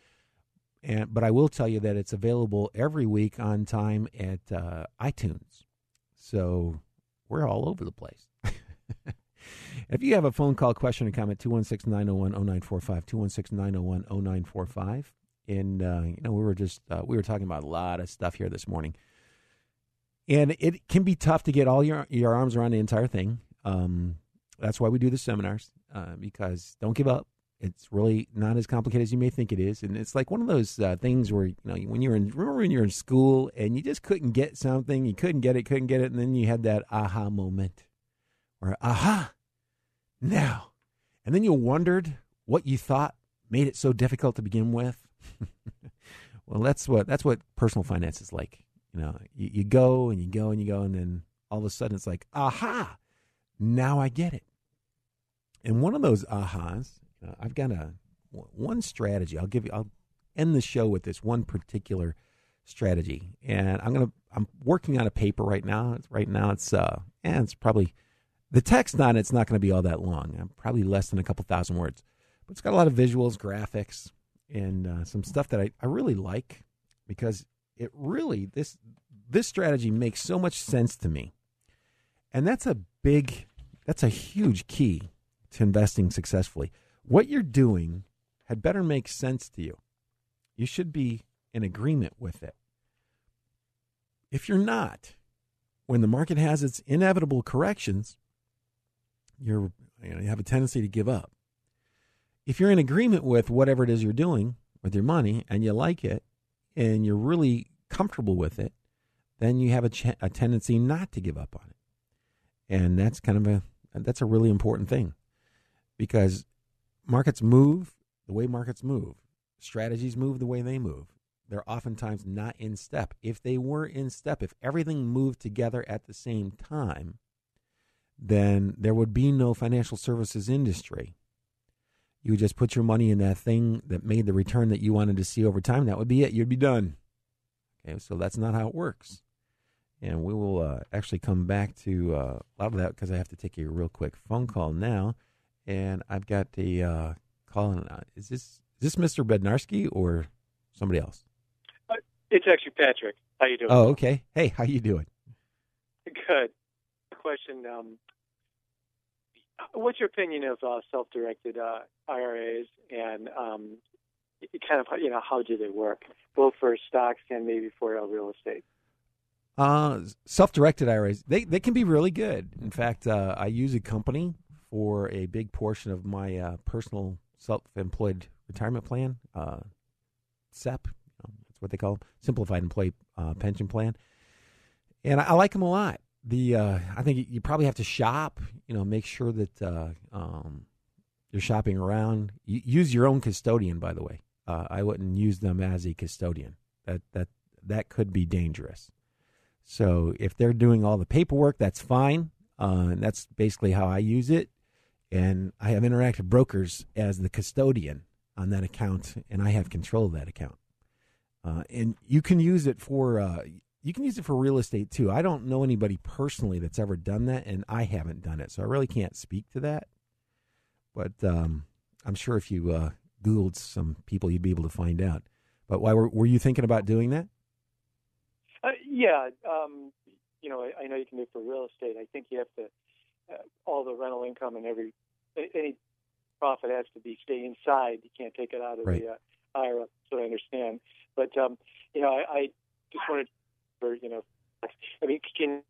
And, but I will tell you that it's available every week on time at uh, iTunes. So we're all over the place. if you have a phone call, question, or comment, 216 901 0945, 216 901 0945. And, uh, you know, we were just, uh, we were talking about a lot of stuff here this morning. And it can be tough to get all your, your arms around the entire thing. Um, that's why we do the seminars, uh, because don't give up. It's really not as complicated as you may think it is, and it's like one of those uh, things where you know when you're in remember when you're in school and you just couldn't get something, you couldn't get it, couldn't get it, and then you had that aha moment, or aha, now, and then you wondered what you thought made it so difficult to begin with. well, that's what that's what personal finance is like. You know, you, you go and you go and you go, and then all of a sudden it's like aha, now I get it. And one of those ahas uh, I've got a one strategy. I'll give you. I'll end the show with this one particular strategy, and I'm gonna. I'm working on a paper right now. It's, right now, it's uh, and it's probably the text on it's not going to be all that long. I'm probably less than a couple thousand words, but it's got a lot of visuals, graphics, and uh, some stuff that I, I really like because it really this this strategy makes so much sense to me, and that's a big, that's a huge key to investing successfully what you're doing had better make sense to you. You should be in agreement with it. If you're not, when the market has its inevitable corrections, you're, you, know, you have a tendency to give up. If you're in agreement with whatever it is you're doing with your money and you like it and you're really comfortable with it, then you have a, ch- a tendency not to give up on it. and that's kind of a that's a really important thing because markets move the way markets move, strategies move the way they move. They're oftentimes not in step. If they were in step, if everything moved together at the same time, then there would be no financial services industry. You would just put your money in that thing that made the return that you wanted to see over time. That would be it. You'd be done. Okay, so that's not how it works. And we will uh, actually come back to uh, a lot of that because I have to take a real quick phone call now. And I've got a uh, call. In, uh, is this is this Mr. Bednarski or somebody else? It's actually Patrick. How you doing? Oh, okay. Hey, how you doing? Good. Question: um, What's your opinion of uh, self-directed uh, IRAs, and um, kind of you know how do they work, both for stocks and maybe for uh, real estate? Uh, self-directed IRAs they they can be really good. In fact, uh, I use a company for a big portion of my uh, personal self-employed retirement plan, SEP. That's what they call them, Simplified Employee Pension Plan, and I, I, like them a lot. The uh, I think you probably have to shop. You know, make sure that uh, um, you're shopping around. Use your own custodian, by the way. Uh, I wouldn't use them as a custodian. That that that could be dangerous. So if they're doing all the paperwork, that's fine. Uh, and that's basically how I use it. And I have interactive brokers as the custodian on that account, and I have control of that account. Uh, and you can use it for uh, you can use it for real estate too. I don't know anybody personally that's ever done that, and I haven't done it, so I really can't speak to that. But um, I'm sure if you uh, googled some people, you'd be able to find out. But why were, were you thinking about doing that? Uh, yeah, um, you know, I, I, know you can do it for real estate. I think you have to uh, all the rental income and every any profit has to be stay inside. You can't take it out of right. the uh, IRA. So I understand. But um, you know, I, I just wanted, you know, I mean, can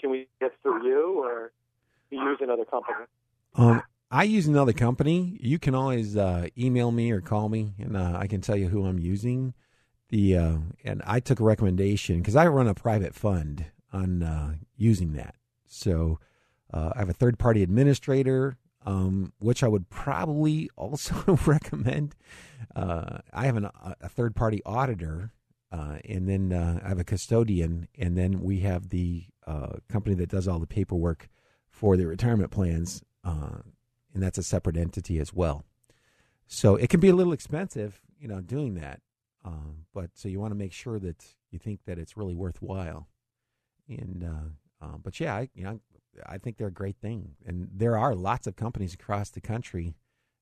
can we get through you or use another company? Um, I use another company. You can always uh, email me or call me, and uh, I can tell you who I'm using. The uh, and I took a recommendation because I run a private fund on uh, using that. So uh, I have a third party administrator um, which I would probably also recommend. Uh, I have an, a third party auditor, uh, and then uh, I have a custodian, and then we have the uh, company that does all the paperwork for the retirement plans, uh, and that's a separate entity as well. So it can be a little expensive, you know, doing that. Um, but so you want to make sure that you think that it's really worthwhile. And uh, um, but yeah, I, you know, I think they're a great thing, and there are lots of companies across the country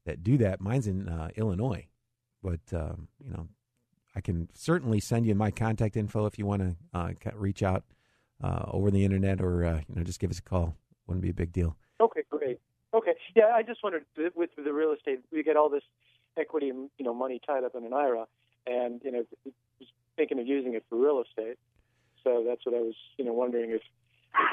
that do that. Mine's in uh, Illinois, but um, you know, I can certainly send you my contact info if you want to uh, reach out uh, over the internet or uh, you know just give us a call. Wouldn't be a big deal. Okay, great. Okay, yeah, I just wondered with the real estate, we get all this equity, and you know, money tied up in an IRA, and you know, thinking of using it for real estate. So that's what I was, you know, wondering if,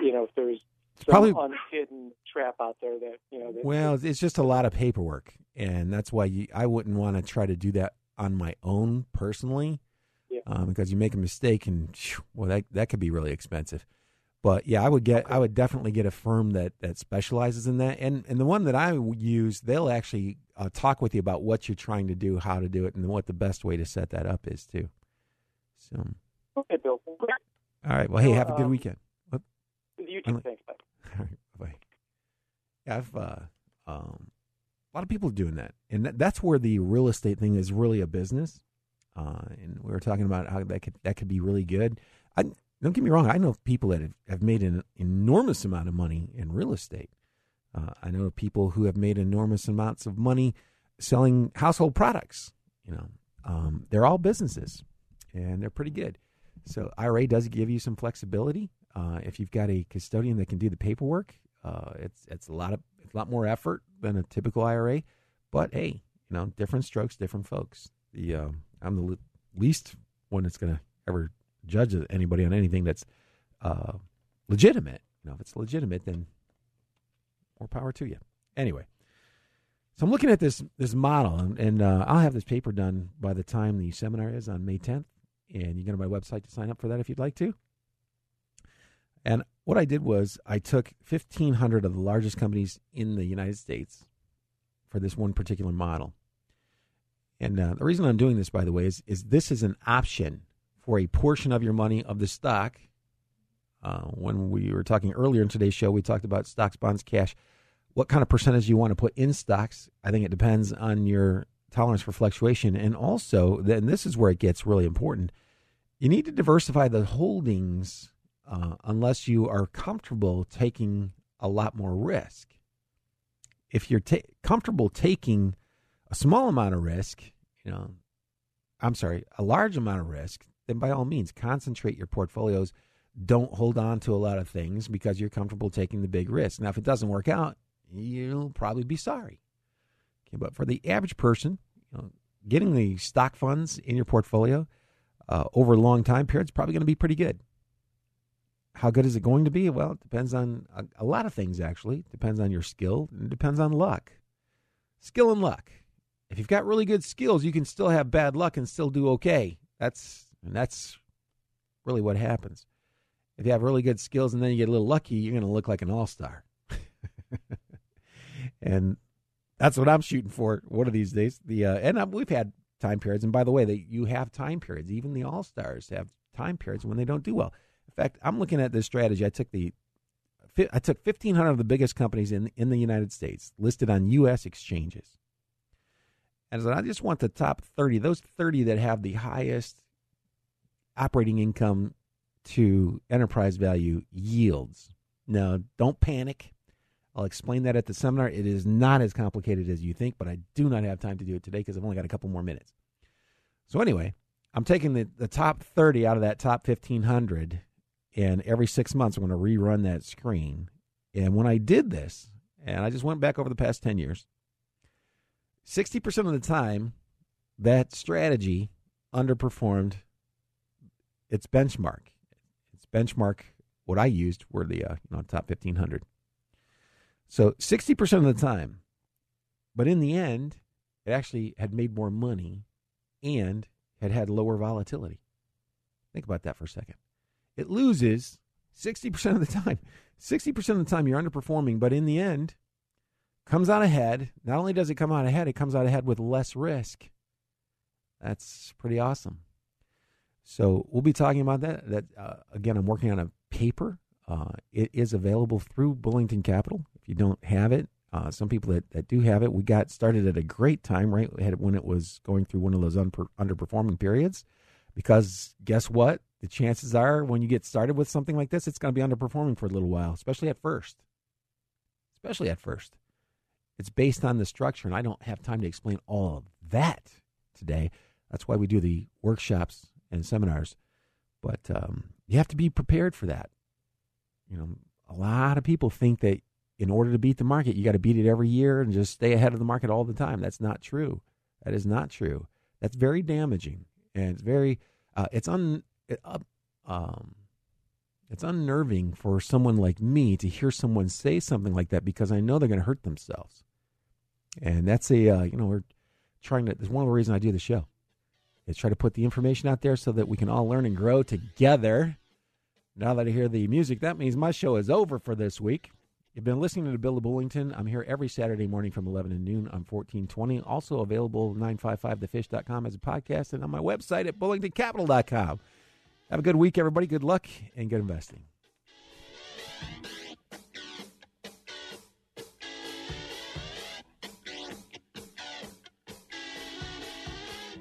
you know, if there's Probably unhidden trap out there that you know. That, well, it's just a lot of paperwork, and that's why you, I wouldn't want to try to do that on my own personally, yeah. um, because you make a mistake and well, that that could be really expensive. But yeah, I would get, I would definitely get a firm that that specializes in that, and and the one that I use, they'll actually uh, talk with you about what you're trying to do, how to do it, and what the best way to set that up is too. So. Okay, Bill. All right. Well, hey, have a good um, weekend. What? You too. Thanks. Bye. All right, bye. Yeah, I've uh, um, a lot of people are doing that, and that, that's where the real estate thing is really a business. Uh, and we were talking about how that could that could be really good. I, don't get me wrong; I know people that have, have made an enormous amount of money in real estate. Uh, I know people who have made enormous amounts of money selling household products. You know, um, they're all businesses, and they're pretty good. So IRA does give you some flexibility. Uh, if you've got a custodian that can do the paperwork, uh, it's it's a lot of it's a lot more effort than a typical IRA. But hey, you know, different strokes, different folks. The uh, I'm the least one that's going to ever judge anybody on anything that's uh, legitimate. You know, if it's legitimate, then more power to you. Anyway, so I'm looking at this this model, and, and uh, I'll have this paper done by the time the seminar is on May 10th. And you can go to my website to sign up for that if you'd like to. And what I did was I took 1,500 of the largest companies in the United States for this one particular model. And uh, the reason I'm doing this, by the way, is, is this is an option for a portion of your money of the stock. Uh, when we were talking earlier in today's show, we talked about stocks, bonds, cash. What kind of percentage you want to put in stocks? I think it depends on your tolerance for fluctuation. And also, then this is where it gets really important. You need to diversify the holdings uh, unless you are comfortable taking a lot more risk. If you're ta- comfortable taking a small amount of risk, you know, I'm sorry, a large amount of risk, then by all means concentrate your portfolios. Don't hold on to a lot of things because you're comfortable taking the big risk. Now, if it doesn't work out, you'll probably be sorry. Okay, but for the average person, you know, getting the stock funds in your portfolio uh, over a long time period is probably going to be pretty good. How good is it going to be? Well, it depends on a, a lot of things, actually. It depends on your skill, and depends on luck. Skill and luck. If you've got really good skills, you can still have bad luck and still do okay. That's and that's really what happens. If you have really good skills and then you get a little lucky, you're going to look like an all-star. and that's what I'm shooting for one of these days. The uh, and uh, we've had time periods, and by the way, that you have time periods. Even the all stars have time periods when they don't do well. Fact, I'm looking at this strategy. I took the I took 1,500 of the biggest companies in in the United States listed on U.S. exchanges, and I just want the top 30, those 30 that have the highest operating income to enterprise value yields. Now, don't panic. I'll explain that at the seminar. It is not as complicated as you think, but I do not have time to do it today because I've only got a couple more minutes. So, anyway, I'm taking the, the top 30 out of that top 1,500, and every six months I'm going to rerun that screen. And when I did this, and I just went back over the past 10 years, 60% of the time, that strategy underperformed its benchmark. Its benchmark, what I used were the uh, you know, top 1,500. So 60% of the time. But in the end, it actually had made more money and had had lower volatility. Think about that for a second. It loses 60% of the time. 60% of the time you're underperforming, but in the end, comes out ahead. Not only does it come out ahead, it comes out ahead with less risk. That's pretty awesome. So we'll be talking about that. That uh, again, I'm working on a paper. Uh, it is available through Bullington Capital If you don't have it, uh, some people that, that do have it, we got started at a great time, right? when it was going through one of those unper, underperforming periods. Because guess what? The chances are when you get started with something like this, it's going to be underperforming for a little while, especially at first. Especially at first. It's based on the structure, and I don't have time to explain all of that today. That's why we do the workshops and seminars. But um, you have to be prepared for that. You know, a lot of people think that in order to beat the market, you got to beat it every year and just stay ahead of the market all the time. That's not true. That is not true. That's very damaging, and it's very uh, it's un it, uh, um, it's unnerving for someone like me to hear someone say something like that because I know they're going to hurt themselves, and that's a uh, you know we're trying to. That's one of the reasons I do the show. Is try to put the information out there so that we can all learn and grow together. Now that I hear the music, that means my show is over for this week. You've been listening to Bill of Bullington. I'm here every Saturday morning from 11 to noon on 1420. Also available 955thefish.com as a podcast and on my website at bullingtoncapital.com. Have a good week, everybody. Good luck and good investing.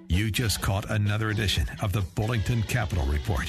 You just caught another edition of the Bullington Capital Report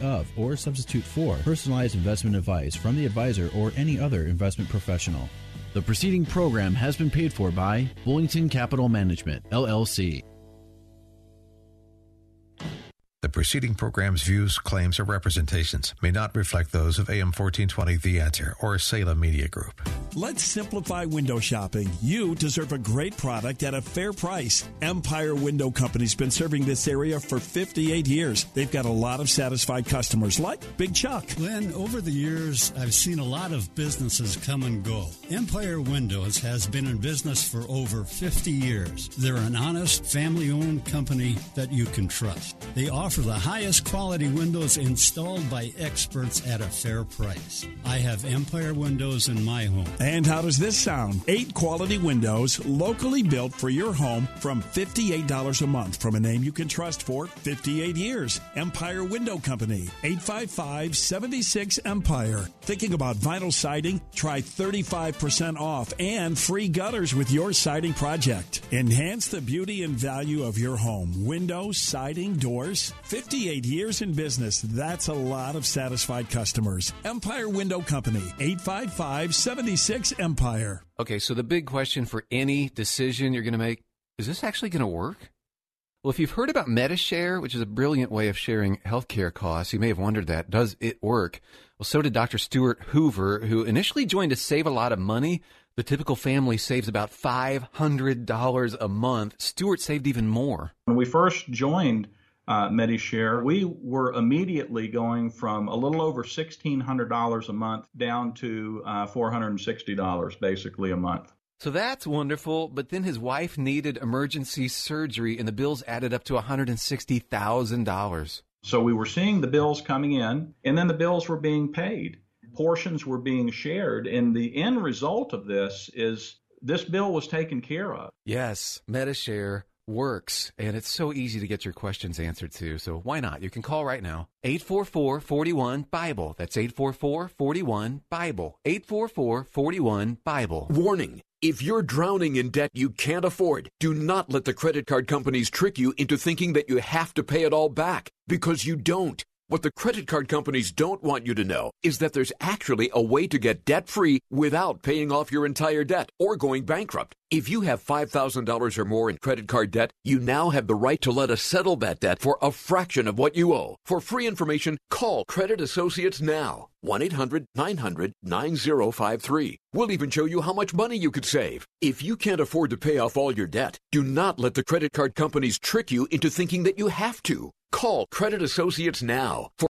of or substitute for personalized investment advice from the advisor or any other investment professional. The preceding program has been paid for by Bullington Capital Management, LLC. The preceding program's views, claims, or representations may not reflect those of AM 1420 The Answer or Salem Media Group. Let's simplify window shopping. You deserve a great product at a fair price. Empire Window Company's been serving this area for 58 years. They've got a lot of satisfied customers like Big Chuck. Glenn, over the years, I've seen a lot of businesses come and go. Empire Windows has been in business for over 50 years. They're an honest, family owned company that you can trust. They offer the highest quality windows installed by experts at a fair price. I have Empire Windows in my home. And how does this sound? Eight quality windows, locally built for your home from $58 a month from a name you can trust for 58 years. Empire Window Company, 855 76 Empire. Thinking about vinyl siding? Try 35% off and free gutters with your siding project. Enhance the beauty and value of your home. Windows, siding, doors. 58 years in business. That's a lot of satisfied customers. Empire Window Company, 855 76 Empire. Okay, so the big question for any decision you're going to make is this actually going to work? Well, if you've heard about MediShare, which is a brilliant way of sharing healthcare costs, you may have wondered that. Does it work? Well, so did Dr. Stuart Hoover, who initially joined to save a lot of money. The typical family saves about $500 a month. Stuart saved even more. When we first joined uh, MediShare, we were immediately going from a little over $1,600 a month down to uh, $460 basically a month. So that's wonderful. But then his wife needed emergency surgery, and the bills added up to $160,000. So we were seeing the bills coming in, and then the bills were being paid. Portions were being shared, and the end result of this is this bill was taken care of. Yes, MediShare works, and it's so easy to get your questions answered too. So why not? You can call right now 844 41 Bible. That's 844 41 Bible. 844 41 Bible. Warning. If you're drowning in debt you can't afford, do not let the credit card companies trick you into thinking that you have to pay it all back, because you don't. What the credit card companies don't want you to know is that there's actually a way to get debt free without paying off your entire debt or going bankrupt. If you have $5,000 or more in credit card debt, you now have the right to let us settle that debt for a fraction of what you owe. For free information, call Credit Associates now. 1 800 900 9053. We'll even show you how much money you could save. If you can't afford to pay off all your debt, do not let the credit card companies trick you into thinking that you have to. Call Credit Associates now. For-